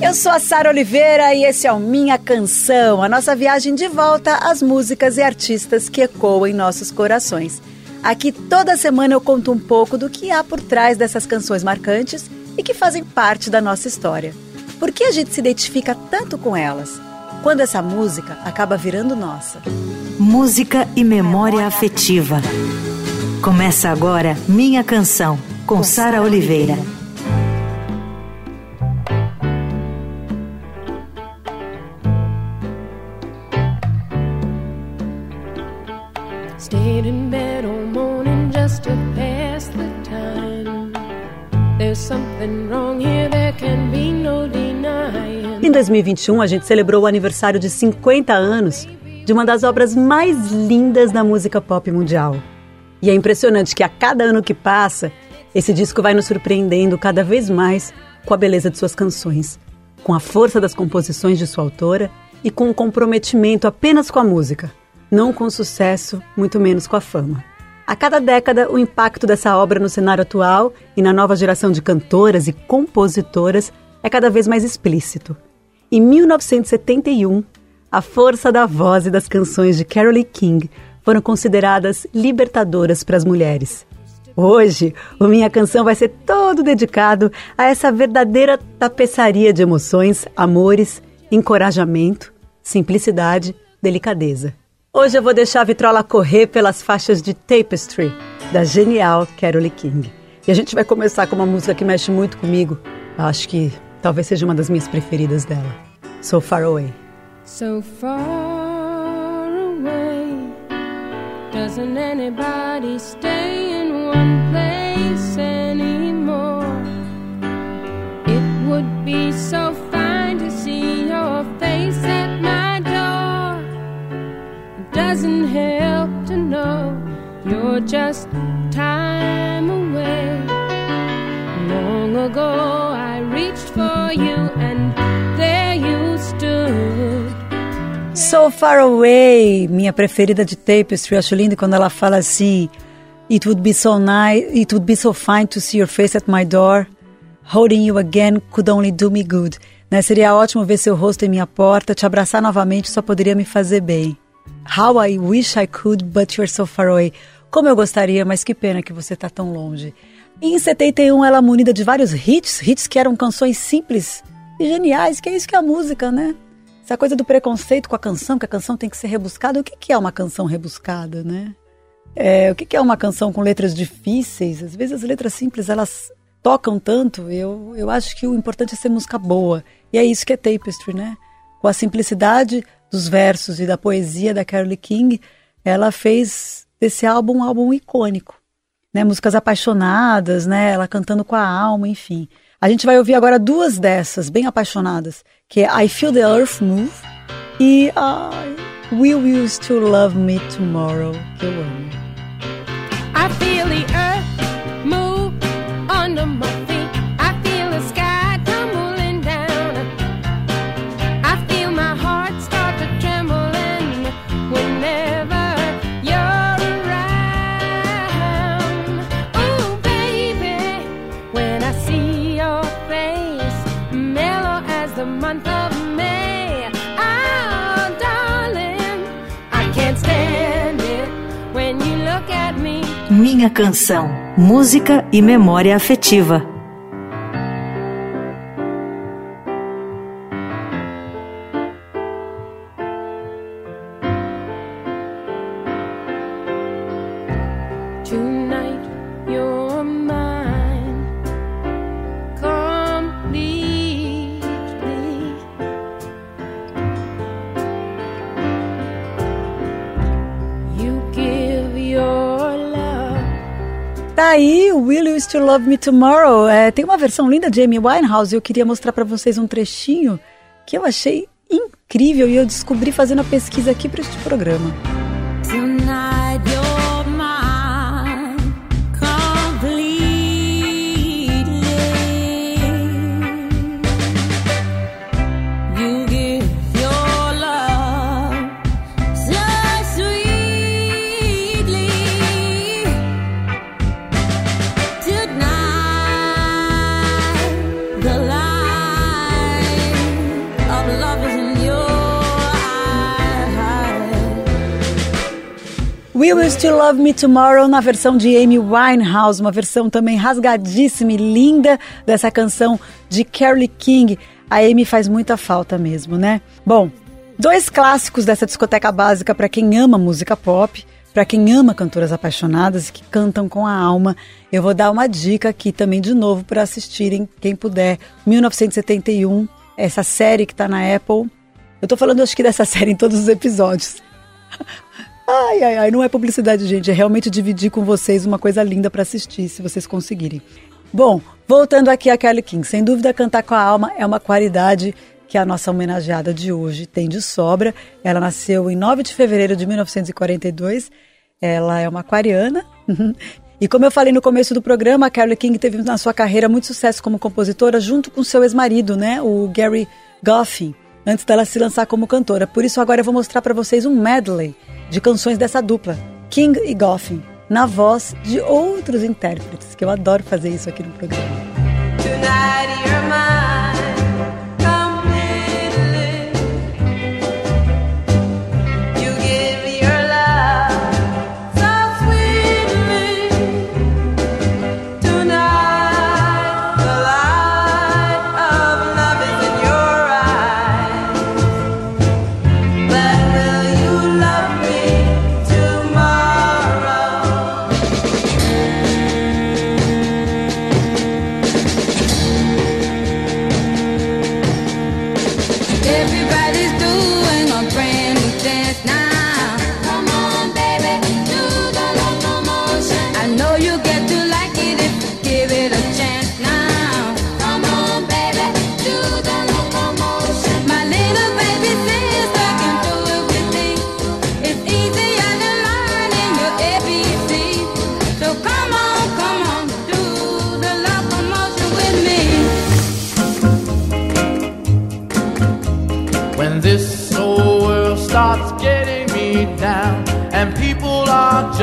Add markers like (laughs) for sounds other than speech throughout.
Eu sou a Sara Oliveira e esse é o Minha Canção, a nossa viagem de volta às músicas e artistas que ecoam em nossos corações. Aqui toda semana eu conto um pouco do que há por trás dessas canções marcantes e que fazem parte da nossa história. Por que a gente se identifica tanto com elas? Quando essa música acaba virando nossa. Música e memória afetiva. Começa agora Minha Canção, com Sara Oliveira. Stayed Em 2021, a gente celebrou o aniversário de 50 anos de uma das obras mais lindas da música pop mundial. E é impressionante que a cada ano que passa, esse disco vai nos surpreendendo cada vez mais com a beleza de suas canções, com a força das composições de sua autora e com o comprometimento apenas com a música, não com o sucesso, muito menos com a fama. A cada década, o impacto dessa obra no cenário atual e na nova geração de cantoras e compositoras é cada vez mais explícito. Em 1971, a força da voz e das canções de Carole King foram consideradas libertadoras para as mulheres. Hoje, o Minha Canção vai ser todo dedicado a essa verdadeira tapeçaria de emoções, amores, encorajamento, simplicidade, delicadeza. Hoje eu vou deixar a vitrola correr pelas faixas de Tapestry, da genial Carole King. E a gente vai começar com uma música que mexe muito comigo. Acho que talvez seja uma das minhas preferidas dela. So Far Away. So far Doesn't anybody stay in one place anymore? It would be so fine doesn't help to know you're just time away. Long ago I reached for you and there you stood. So Far Away, minha preferida de Tapestry. Acho lindo quando ela fala assim: It would be so nice, it would be so fine to see your face at my door. Holding you again could only do me good. Né? Seria ótimo ver seu rosto em minha porta. Te abraçar novamente só poderia me fazer bem. How I wish I could, but you're so far away. Como eu gostaria, mas que pena que você está tão longe. em 71, ela é munida de vários hits, hits que eram canções simples e geniais, que é isso que é a música, né? Essa coisa do preconceito com a canção, que a canção tem que ser rebuscada. O que, que é uma canção rebuscada, né? É, o que, que é uma canção com letras difíceis? Às vezes as letras simples, elas tocam tanto. Eu, eu acho que o importante é ser música boa. E é isso que é Tapestry, né? Com a simplicidade dos versos e da poesia da Carole King, ela fez desse álbum um álbum icônico. Né? Músicas apaixonadas, né? Ela cantando com a alma, enfim. A gente vai ouvir agora duas dessas, bem apaixonadas, que é I Feel the Earth Move e Will You Still Love Me Tomorrow, que eu amo. I feel the earth move under my Canção. Música e memória afetiva. Aí, Will You Still Love Me Tomorrow? É, tem uma versão linda de Amy Winehouse e eu queria mostrar para vocês um trechinho que eu achei incrível e eu descobri fazendo a pesquisa aqui para este programa. Will You Still Love Me Tomorrow na versão de Amy Winehouse, uma versão também rasgadíssima e linda dessa canção de Carole King. A Amy faz muita falta mesmo, né? Bom, dois clássicos dessa discoteca básica para quem ama música pop, para quem ama cantoras apaixonadas que cantam com a alma. Eu vou dar uma dica aqui também de novo para assistirem, quem puder. 1971, essa série que está na Apple. Eu tô falando acho que dessa (laughs) série em todos os episódios. Ai, ai, ai, não é publicidade, gente. É realmente dividir com vocês uma coisa linda para assistir, se vocês conseguirem. Bom, voltando aqui a Kelly King. Sem dúvida, cantar com a alma é uma qualidade que a nossa homenageada de hoje tem de sobra. Ela nasceu em 9 de fevereiro de 1942. Ela é uma aquariana. (laughs) E como eu falei no começo do programa, a Kelly King teve na sua carreira muito sucesso como compositora junto com seu ex-marido, né, o Gary Goffin, antes dela se lançar como cantora. Por isso agora eu vou mostrar para vocês um medley de canções dessa dupla, King e Goffin, na voz de outros intérpretes, que eu adoro fazer isso aqui no programa. Tonight,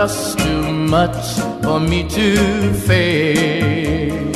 just too much for me to face.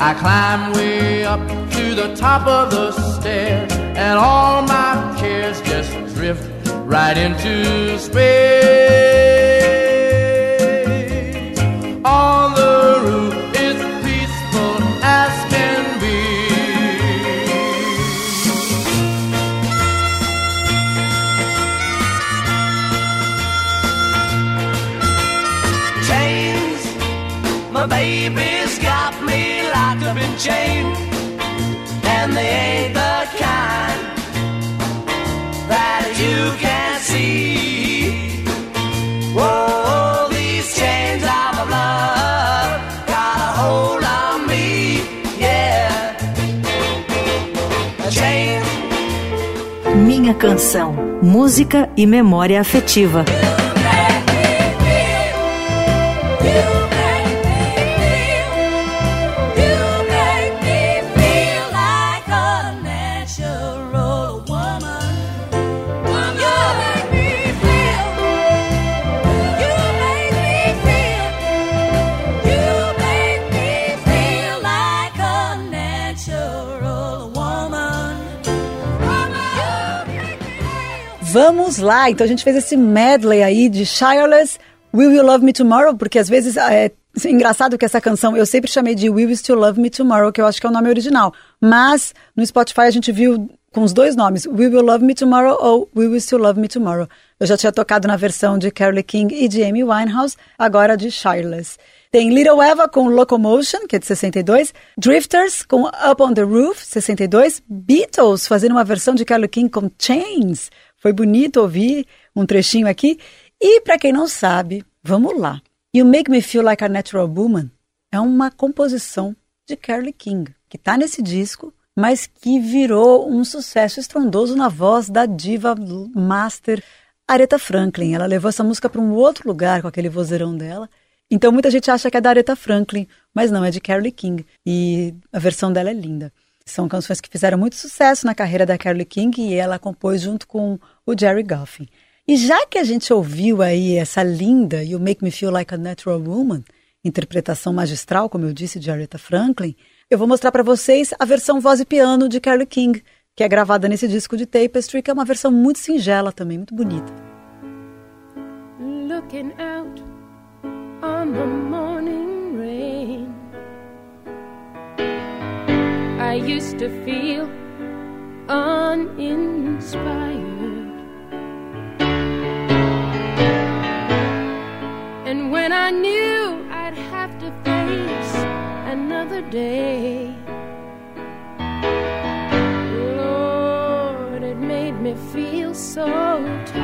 I climb way up to the top of the stairs, and all my cares just drift right into space. Música e memória afetiva. Vamos lá, então a gente fez esse medley aí de Shireless, Will You Love Me Tomorrow, porque às vezes é engraçado que essa canção eu sempre chamei de Will You Still Love Me Tomorrow, que eu acho que é o nome original. Mas no Spotify a gente viu com os dois nomes, Will You Love Me Tomorrow ou Will You Still Love Me Tomorrow. Eu já tinha tocado na versão de Carole King e de Amy Winehouse, agora de Shireless. Tem Little Eva com Locomotion, que é de 62, Drifters com Up on the Roof, 62, Beatles fazendo uma versão de Carole King com Chains, foi bonito ouvir um trechinho aqui. E para quem não sabe, vamos lá. You Make Me Feel Like a Natural Woman é uma composição de Carole King, que está nesse disco, mas que virou um sucesso estrondoso na voz da diva master Aretha Franklin. Ela levou essa música para um outro lugar com aquele vozeirão dela. Então muita gente acha que é da Aretha Franklin, mas não, é de Carole King. E a versão dela é linda. São canções que fizeram muito sucesso na carreira da Carole King e ela compôs junto com o Jerry Goffin. E já que a gente ouviu aí essa linda You Make Me Feel Like a Natural Woman, interpretação magistral, como eu disse, de Aretha Franklin, eu vou mostrar para vocês a versão voz e piano de Carole King, que é gravada nesse disco de Tapestry, que é uma versão muito singela também, muito bonita. looking out on the I used to feel uninspired. And when I knew I'd have to face another day, Lord, it made me feel so tired.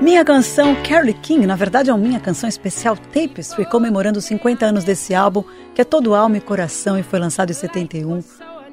Minha canção Carole King, na verdade é uma minha canção especial Tapestry, comemorando os 50 anos desse álbum, que é todo alma e coração e foi lançado em 71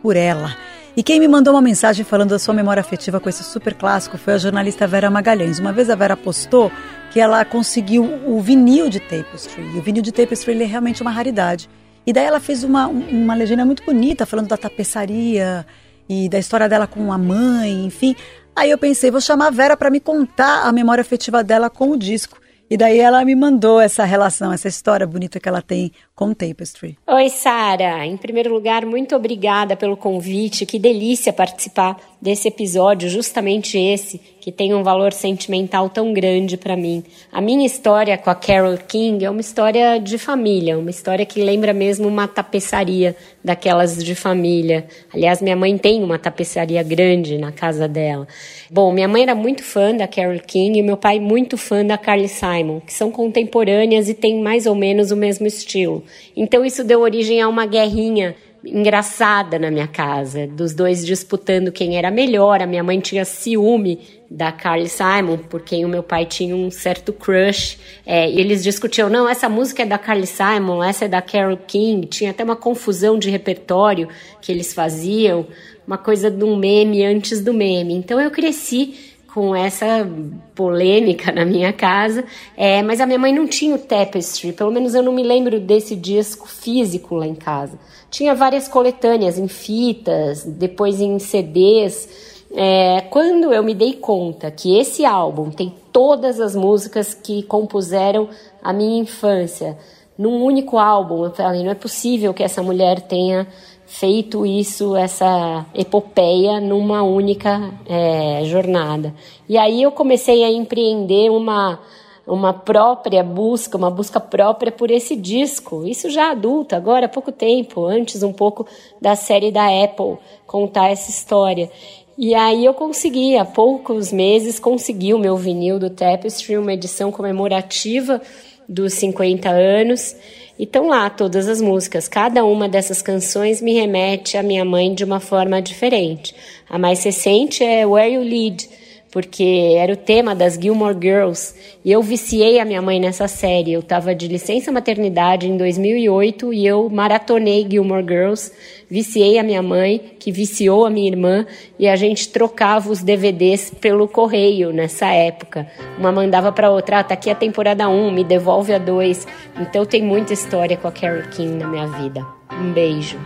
por ela. E quem me mandou uma mensagem falando da sua memória afetiva com esse super clássico foi a jornalista Vera Magalhães. Uma vez a Vera postou que ela conseguiu o vinil de Tapestry. E o vinil de Tapestry é realmente uma raridade. E daí ela fez uma, uma legenda muito bonita falando da tapeçaria e da história dela com a mãe, enfim. Aí eu pensei, vou chamar a Vera para me contar a memória afetiva dela com o disco. E daí ela me mandou essa relação, essa história bonita que ela tem com Tapestry. Oi, Sara. Em primeiro lugar, muito obrigada pelo convite. Que delícia participar desse episódio, justamente esse, que tem um valor sentimental tão grande para mim. A minha história com a Carol King é uma história de família, uma história que lembra mesmo uma tapeçaria daquelas de família. Aliás, minha mãe tem uma tapeçaria grande na casa dela. Bom, minha mãe era muito fã da Carol King e meu pai muito fã da Carly Simon, que são contemporâneas e têm mais ou menos o mesmo estilo. Então isso deu origem a uma guerrinha engraçada na minha casa, dos dois disputando quem era melhor. A minha mãe tinha ciúme da Carly Simon, porque o meu pai tinha um certo crush. É, e eles discutiam, não, essa música é da Carly Simon, essa é da Carole King. Tinha até uma confusão de repertório que eles faziam, uma coisa de um meme antes do meme. Então eu cresci com essa polêmica na minha casa, é, mas a minha mãe não tinha o Tapestry, pelo menos eu não me lembro desse disco físico lá em casa. Tinha várias coletâneas em fitas, depois em CDs. É, quando eu me dei conta que esse álbum tem todas as músicas que compuseram a minha infância num único álbum, eu falei, não é possível que essa mulher tenha feito isso, essa epopeia, numa única é, jornada. E aí eu comecei a empreender uma, uma própria busca, uma busca própria por esse disco. Isso já adulta, agora há pouco tempo, antes um pouco da série da Apple contar essa história. E aí eu consegui, há poucos meses, consegui o meu vinil do Tapestry, uma edição comemorativa dos 50 anos. E estão lá todas as músicas. Cada uma dessas canções me remete à minha mãe de uma forma diferente. A mais recente é Where You Lead, porque era o tema das Gilmore Girls. E eu viciei a minha mãe nessa série. Eu estava de licença maternidade em 2008 e eu maratonei Gilmore Girls. Viciei a minha mãe, que viciou a minha irmã, e a gente trocava os DVDs pelo correio nessa época. Uma mandava para outra, ah, tá aqui a temporada 1, me devolve a 2. Então tem muita história com a Carole King na minha vida. Um beijo.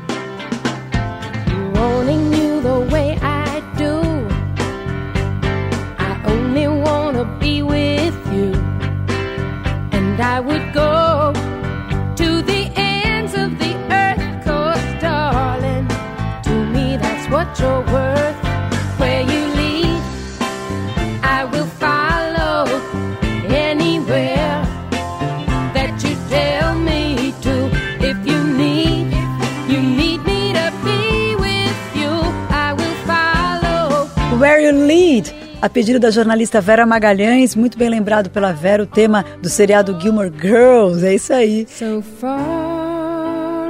Where You Lead, a pedido da jornalista Vera Magalhães, muito bem lembrado pela Vera, o tema do seriado Gilmore Girls, é isso aí. So far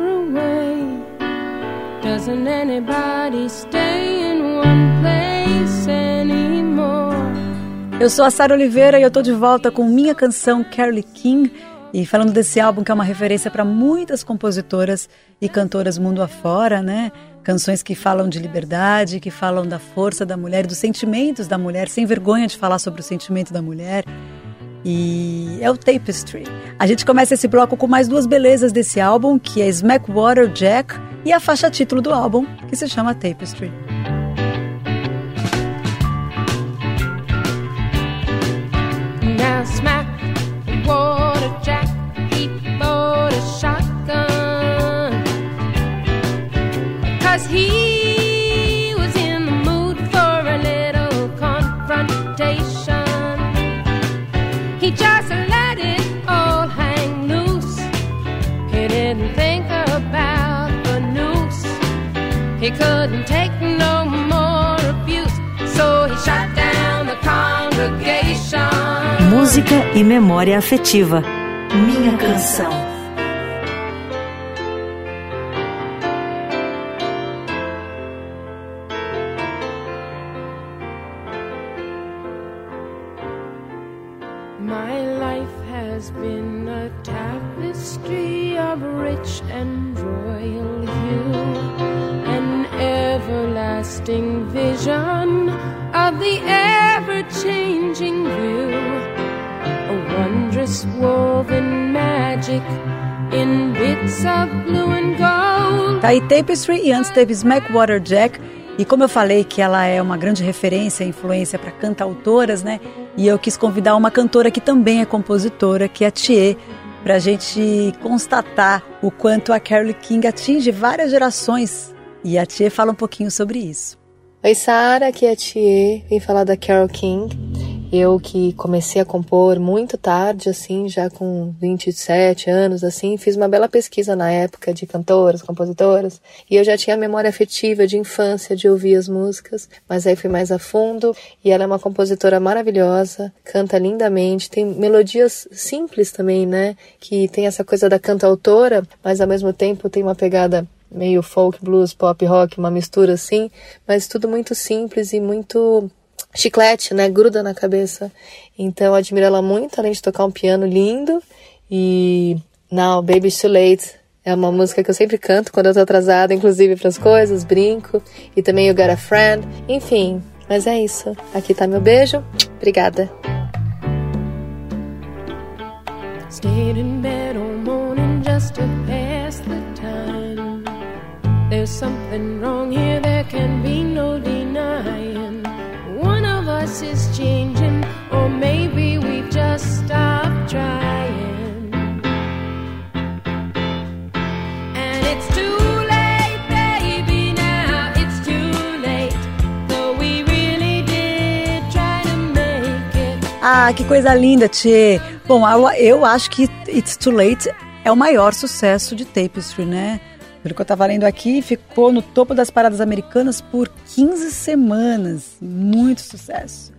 away, doesn't anybody stay in one place anymore? Eu sou a Sara Oliveira e eu tô de volta com minha canção Carole King e falando desse álbum que é uma referência para muitas compositoras e cantoras mundo afora, né? Canções que falam de liberdade, que falam da força da mulher, dos sentimentos da mulher, sem vergonha de falar sobre o sentimento da mulher. E é o Tapestry. A gente começa esse bloco com mais duas belezas desse álbum, que é Smackwater Jack e a faixa título do álbum, que se chama Tapestry. He couldn't take no more abuse, so he shot down the congregation. Música e memória afetiva. Minha canção. Aí Tapestry e antes teve Smackwater Jack. E como eu falei que ela é uma grande referência, influência para cantautoras, né? E eu quis convidar uma cantora que também é compositora, que é a Thier, para a gente constatar o quanto a Carole King atinge várias gerações. E a Thier fala um pouquinho sobre isso. Oi, Sara, aqui é a Thier, vim falar da Carole King. Eu que comecei a compor muito tarde, assim, já com 27 anos, assim, fiz uma bela pesquisa na época de cantoras, compositoras, e eu já tinha memória afetiva de infância, de ouvir as músicas, mas aí fui mais a fundo, e ela é uma compositora maravilhosa, canta lindamente, tem melodias simples também, né, que tem essa coisa da cantautora, mas ao mesmo tempo tem uma pegada meio folk, blues, pop, rock, uma mistura assim, mas tudo muito simples e muito chiclete, né? Gruda na cabeça. Então eu admiro ela muito, além de tocar um piano lindo. E Now Baby Too Late é uma música que eu sempre canto quando eu tô atrasada, inclusive para as coisas, brinco. E também You Got a Friend. Enfim, mas é isso. Aqui tá meu beijo. Obrigada. Stayed in bed all morning just to pass the time. There's something wrong here, there can be no denying. And it's too late, baby, now it's too late. We really did try to make it. Ah, que coisa linda, Tchê. Bom, eu acho que It's Too Late é o maior sucesso de Tapestry, né? Pelo que eu tava lendo aqui, ficou no topo das paradas americanas por 15 semanas. Muito sucesso.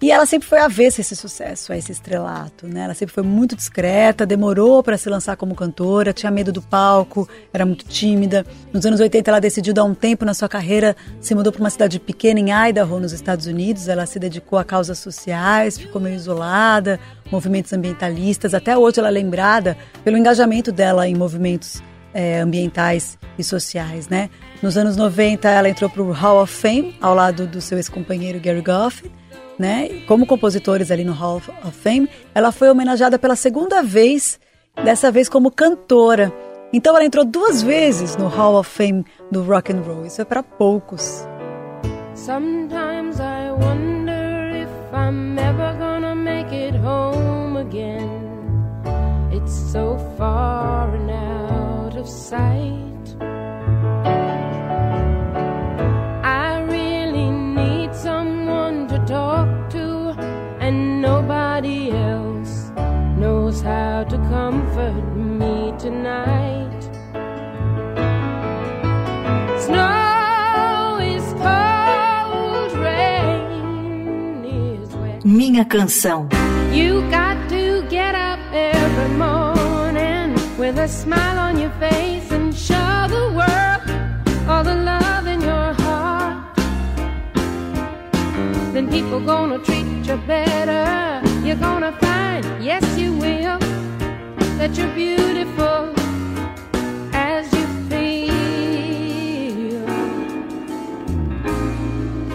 E ela sempre foi avessa a esse sucesso, a esse estrelato, né? Ela sempre foi muito discreta, demorou para se lançar como cantora, tinha medo do palco, era muito tímida. Nos anos 80 ela decidiu dar um tempo na sua carreira, se mudou para uma cidade pequena em Idaho, nos Estados Unidos. Ela se dedicou a causas sociais, ficou meio isolada, movimentos ambientalistas. Até hoje ela é lembrada pelo engajamento dela em movimentos é, ambientais e sociais, né? Nos anos 90 ela entrou para o Hall of Fame ao lado do seu ex-companheiro Gary Goffin, né? Como compositores ali no Hall of Fame, ela foi homenageada pela segunda vez, dessa vez como cantora. Então ela entrou duas vezes no Hall of Fame do rock and roll. Isso é para poucos. Sometimes I wonder if I'm ever gonna make it home again. It's so far out of sight. I really need someone to talk to, and nobody else knows how to comfort me tonight. Snow is cold, rain. Minha canção. A smile on your face and show the world all the love in your heart. Then people gonna treat you better. You're gonna find, yes, you will, that you're beautiful.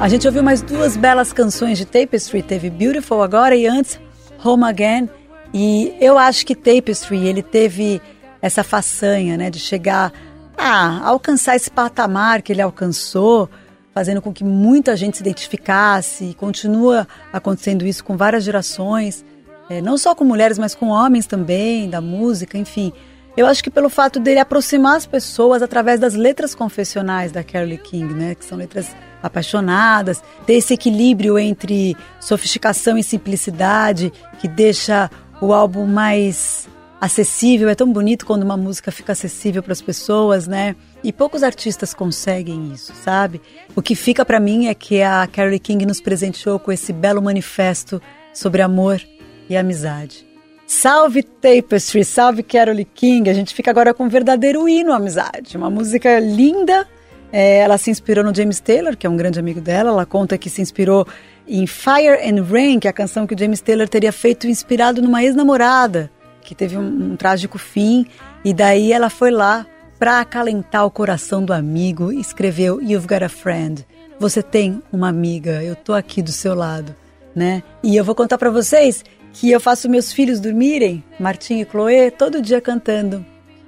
A gente ouviu mais duas belas canções de Tapestry, teve Beautiful agora e antes Home Again. E eu acho que Tapestry ele teve essa façanha, né, de chegar a alcançar esse patamar que ele alcançou, fazendo com que muita gente se identificasse. E continua acontecendo isso com várias gerações, é, não só com mulheres, mas com homens também, da música, enfim. Eu acho que pelo fato dele aproximar as pessoas através das letras confessionais da Carole King, né, que são letras apaixonadas, ter esse equilíbrio entre sofisticação e simplicidade que deixa o álbum mais acessível. É tão bonito quando uma música fica acessível para as pessoas, né? E poucos artistas conseguem isso, sabe? O que fica para mim é que a Carole King nos presenteou com esse belo manifesto sobre amor e amizade. Salve Tapestry, salve Carole King. A gente fica agora com um verdadeiro hino à amizade. Uma música linda. É, ela se inspirou no James Taylor, que é um grande amigo dela. Ela conta que se inspirou em Fire and Rain, que é a canção que o James Taylor teria feito inspirado numa ex-namorada, que teve um, um trágico fim. E daí ela foi lá para acalentar o coração do amigo escreveu You've Got a Friend. Você tem uma amiga, eu tô aqui do seu lado, né? E eu vou contar para vocês que eu faço meus filhos dormirem, Martim e Chloe, todo dia cantando.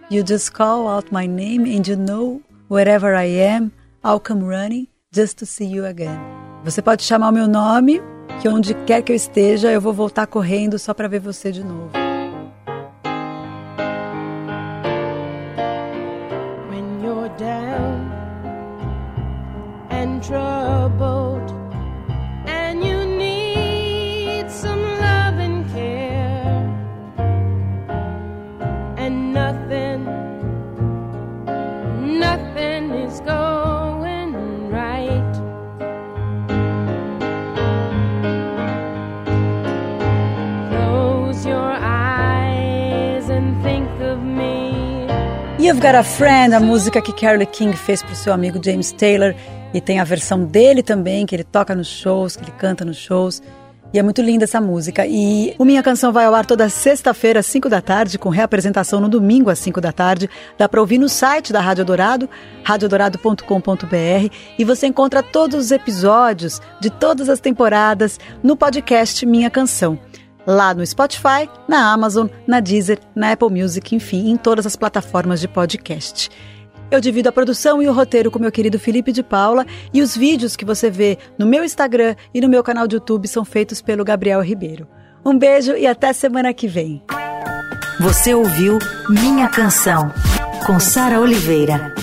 You just call out my name and you know wherever I am, I'll come running just to see you again. Você pode chamar o meu nome, que onde quer que eu esteja, eu vou voltar correndo só para ver você de novo. Got a Friend, a música que Carole King fez para o seu amigo James Taylor. E tem a versão dele também, que ele toca nos shows, que ele canta nos shows. E é muito linda essa música. E o Minha Canção vai ao ar toda sexta-feira, às 5 da tarde, com reapresentação no domingo, às 5 da tarde. Dá para ouvir no site da Rádio Dourado, radiodorado.com.br. E você encontra todos os episódios de todas as temporadas no podcast Minha Canção lá no Spotify, na Amazon, na Deezer, na Apple Music, enfim, em todas as plataformas de podcast. Eu divido a produção e o roteiro com meu querido Felipe de Paula e os vídeos que você vê no meu Instagram e no meu canal de YouTube são feitos pelo Gabriel Ribeiro. Um beijo e até semana que vem. Você ouviu Minha Canção, com Sara Oliveira.